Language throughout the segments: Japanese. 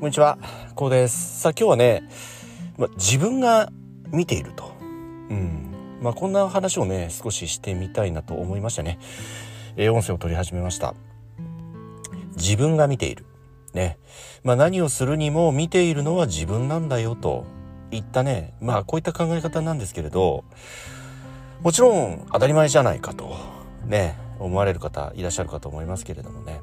こんにちは、こうです。さあ今日はね、ま、自分が見ていると。うん。まあこんな話をね、少ししてみたいなと思いましたね。えー、音声を取り始めました。自分が見ている。ね。まあ何をするにも見ているのは自分なんだよといったね、まあこういった考え方なんですけれど、もちろん当たり前じゃないかと、ね、思われる方いらっしゃるかと思いますけれどもね。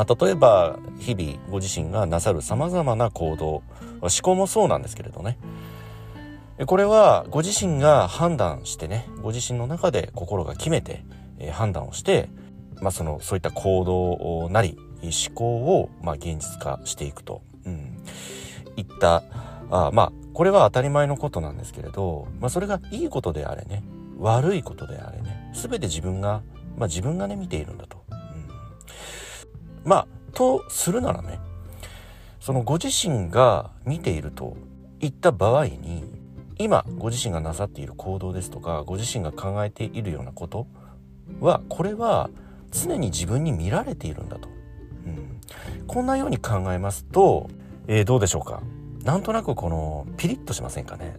まあ、例えば日々ご自身がなさる様々な行動思考もそうなんですけれどね。これはご自身が判断してねご自身の中で心が決めて、え判断をして、まあ、そのそういった行動なり思考を、まあ、現実化していくと、うん、いったあまあこれは当たり前のことなんですけれど、まあ、それがいいことであれね悪いことであれね全て自分が、まあ、自分がね見ているんだと。まあ、とするならね、そのご自身が見ているといった場合に、今ご自身がなさっている行動ですとか、ご自身が考えているようなことは、これは常に自分に見られているんだと。うん、こんなように考えますと、えー、どうでしょうか？なんとなくこのピリッとしませんかね？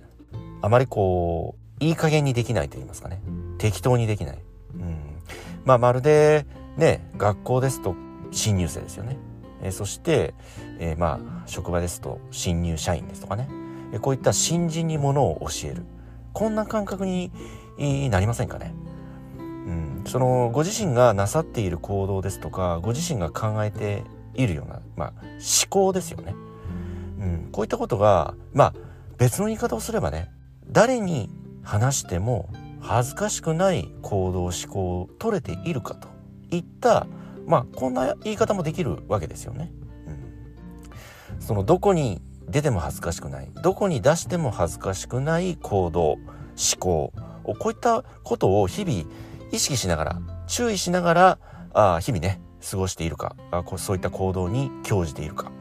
あまりこう、いい加減にできないと言いますかね。適当にできない。うん。まあまるでね、学校ですと新入生ですよね。えー、そして、えー、まあ職場ですと新入社員ですとかね、えー、こういった新人にものを教える。こんな感覚になりませんかね。うん、そのご自身がなさっている行動ですとかご自身が考えているような、まあ、思考ですよね、うん、こういったことがまあ別の言い方をすればね誰に話しても恥ずかしくない行動思考を取れているかといったまあこんな言い方もできるわけですよね。うん、そのどこに出ても恥ずかしくない。どこに出しても恥ずかしくない行動思考こういったことを日々意識しながら注意しながらあ日々ね過ごしているかあそういった行動に興じているか。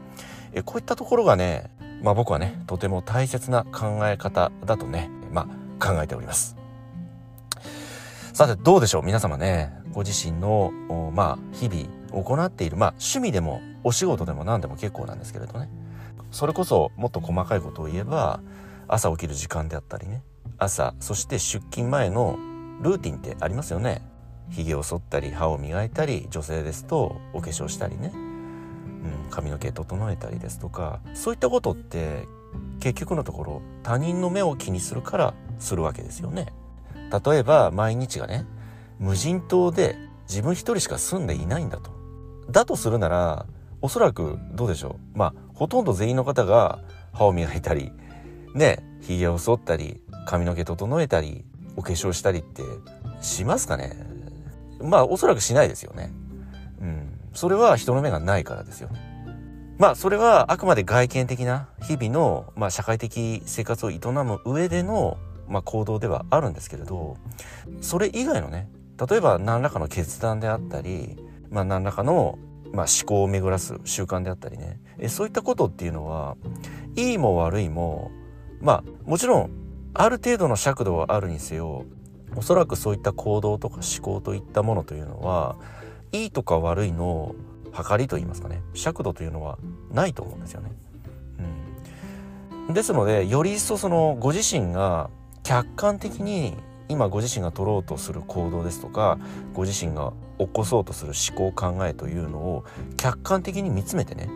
えこういったところがねまあ僕はねとても大切な考え方だとねまあ考えております。さてどうでしょう？皆様ね。ご自身のまあ日々行っているまあ趣味でもお仕事でも何でも結構なんですけれどね。それこそもっと細かいことを言えば朝起きる時間であったりね。朝そして出勤前のルーティンってありますよね。髭を剃ったり歯を磨いたり女性ですとお化粧したりね、うん、髪の毛整えたりですとか。そういったことって結局のところ他人の目を気にするからするわけですよね。例えば毎日がね無人島で自分一人しか住んでいないんだと。だとするならおそらくどうでしょうまあほとんど全員の方が歯を磨いたりね髭を剃ったり髪の毛整えたりお化粧したりってしますかねまあおそらくしないですよね。うん。それは人の目がないからですよね。まあそれはあくまで外見的な日々の、まあ、社会的生活を営む上でのまあ、行動ではあるんですけれどそれ以外のね例えば何らかの決断であったり、まあ、何らかの、まあ、思考を巡らす習慣であったりね。えそういったことっていうのはいいも悪いもまあもちろんある程度の尺度はあるにせよおそらくそういった行動とか思考といったものというのはいいとか悪いの計りと言いますかね。尺度というのはないと思うんですよね。うん、ですのでより一層そのご自身が客観的に今ご自身が取ろうとする行動ですとかご自身が起こそうとする思考考えというのを客観的に見つめてね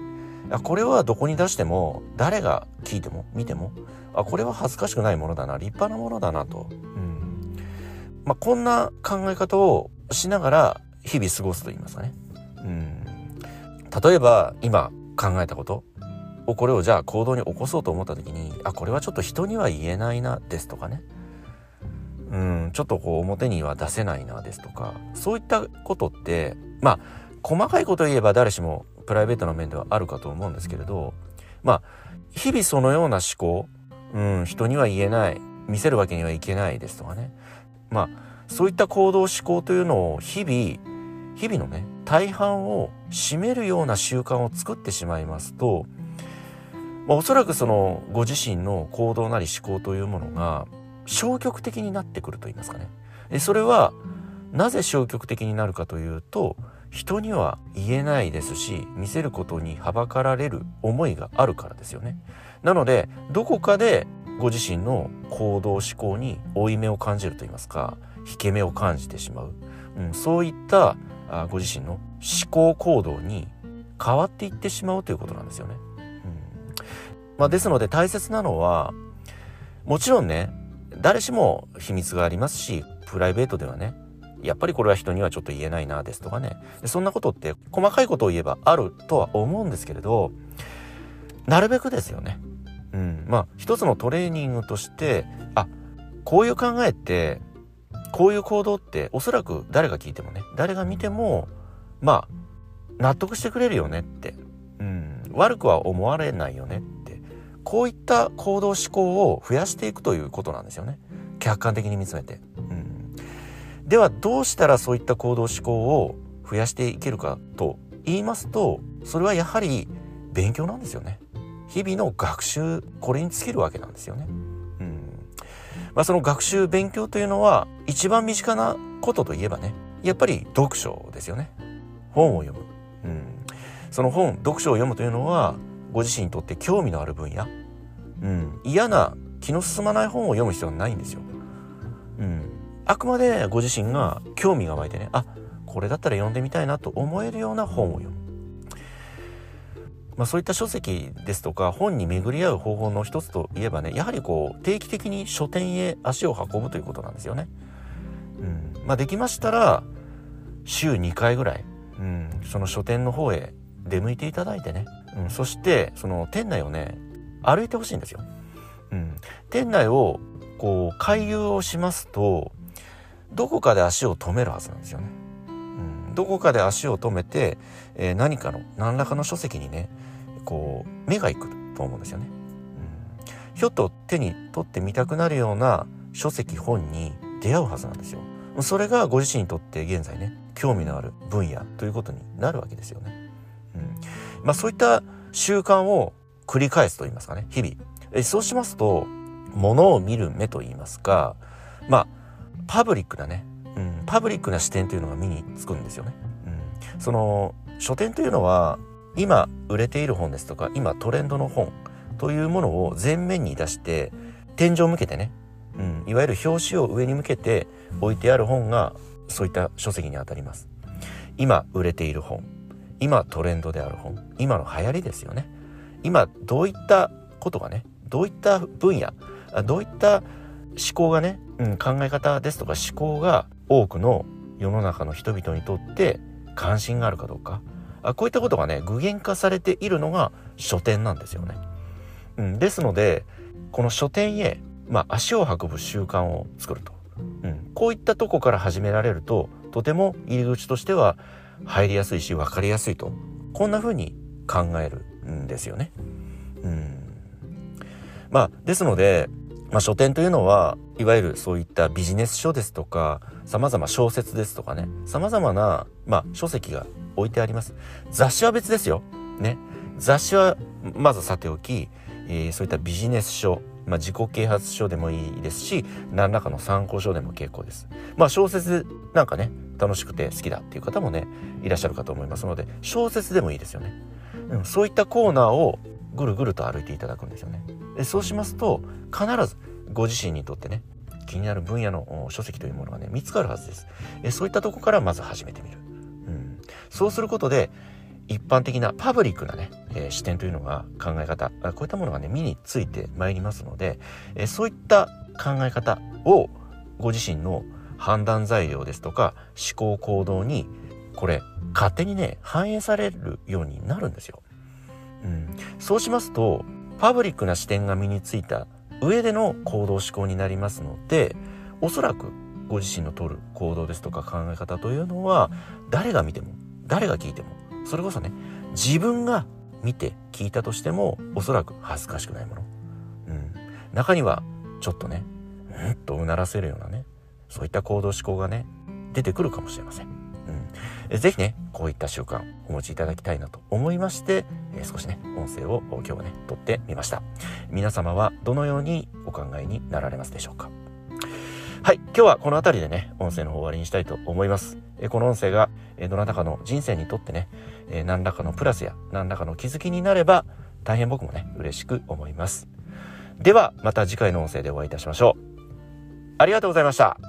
これはどこに出しても誰が聞いても見てもあこれは恥ずかしくないものだな立派なものだなと、うん。まあ、こんな考え方をしながら日々過ごすと言いますかね、うん、例えば今考えたことをこれをじゃあ行動に起こそうと思った時にあこれはちょっと人には言えないなですとかね。うんちょっとこう表には出せないなですとかそういったことってまあ細かいことを言えば誰しもプライベートな面ではあるかと思うんですけれどまあ日々そのような思考、うん、人には言えない見せるわけにはいけないですとかね。まあそういった行動思考というのを日々日々のね大半を占めるような習慣を作ってしまいますとまあ、おそらくそのご自身の行動なり思考というものが消極的になってくると言いますかね。それはなぜ消極的になるかというと人には言えないですし見せることにはばかられる思いがあるからですよねなのでどこかでご自身の行動思考に負い目を感じると言いますか引け目を感じてしまう、うん、そういったあご自身の思考行動に変わっていってしまうということなんですよね。うんまあ、ですので大切なのはもちろんね誰しも秘密がありますしプライベートではねやっぱりこれは人にはちょっと言えないなですとかね。そんなことって細かいことを言えばあるとは思うんですけれどなるべくですよね。うん、まあ一つのトレーニングとしてあこういう考えってこういう行動っておそらく誰が聞いてもね誰が見てもまあ納得してくれるよねって、うん、悪くは思われないよね。っこういった行動思考を増やしていくということなんですよね。客観的に見つめて、うん、ではどうしたらそういった行動思考を増やしていけるかと言いますとそれはやはり勉強なんですよね。日々の学習これに尽きるわけなんですよね。うん。まあ、その学習勉強というのは一番身近なことといえばねやっぱり読書ですよね。本を読む、うん、その本読書を読むというのはご自身にとって興味のある分野、うん、嫌な気の進まない本を読む必要はないんですよ、うん、あくまでご自身が興味が湧いてねあこれだったら読んでみたいなと思えるような本を読む。まあ、そういった書籍ですとか本に巡り合う方法の一つといえばねやはりこう定期的に書店へ足を運ぶということなんですよね。うん。まあ、できましたら週2回ぐらい、うん、その書店の方へ出向いていただいてね、うん、そしてその店内をね歩いてほしいんですよ。うん、店内をこう回遊をしますとどこかで足を止めるはずなんですよね。うん、どこかで足を止めて、えー、何かの何らかの書籍にねこう目がいくと思うんですよね。うん、ひょっと手に取ってみたくなるような書籍本に出会うはずなんですよ。それがご自身にとって現在ね興味のある分野ということになるわけですよね。まあ、そういった習慣を繰り返すと言いますかね日々。えそうしますと物を見る目と言いますかまあパブリックなね、うん、パブリックな視点というのが身につくんですよね。うん、その書店というのは今売れている本ですとか今トレンドの本というものを前面に出して天井向けてね、うん、いわゆる表紙を上に向けて置いてある本がそういった書籍にあたります。今売れている本。今トレンドである本今の流行りですよね。今どういったことがねどういった分野どういった思考がね、うん、考え方ですとか思考が多くの世の中の人々にとって関心があるかどうか。あこういったことがね具現化されているのが書店なんですよね。うん、ですのでこの書店へ、まあ、足を運ぶ習慣を作ると、うん、こういったとこから始められるととても入り口としては入りやすいし分かりやすいとこんな風に考えるんですよね。うん、まあですので、まあ、書店というのはいわゆるそういったビジネス書ですとか様々小説ですとかね様々な、まあ、書籍が置いてあります。雑誌は別ですよ。ね。雑誌はまずさておき、えー、そういったビジネス書、まあ、自己啓発書でもいいですし何らかの参考書でも結構です。まあ小説なんかね楽しくて好きだっていう方もねいらっしゃるかと思いますので小説でもいいですよね。うん、そういったコーナーをぐるぐると歩いていただくんですよね。でそうしますと必ずご自身にとってね気になる分野の書籍というものがね見つかるはずです。えそういったとこからまず始めてみる。うんそうすることで一般的なパブリックなね、えー、視点というのが考え方こういったものがね身についてまいりますので、えー、そういった考え方をご自身の判断材料ですとか思考行動にこれ勝手にね反映されるようになるんですよ。うん、そうしますとパブリックな視点が身についた上での行動思考になりますのでおそらくご自身の取る行動ですとか考え方というのは誰が見ても誰が聞いてもそれこそね自分が見て聞いたとしてもおそらく恥ずかしくないもの、うん、中にはちょっとねうんとうならせるようなねそういった行動思考がね出てくるかもしれません。うん、ぜひねこういった習慣お持ちいただきたいなと思いまして、えー、少しね音声を今日はね撮ってみました。皆様はどのようにお考えになられますでしょうか？はい今日はこの辺りでね音声の方終わりにしたいと思います。えこの音声がえどなたかの人生にとってねえ何らかのプラスや何らかの気づきになれば大変僕もね嬉しく思います。ではまた次回の音声でお会いいたしましょう。ありがとうございました。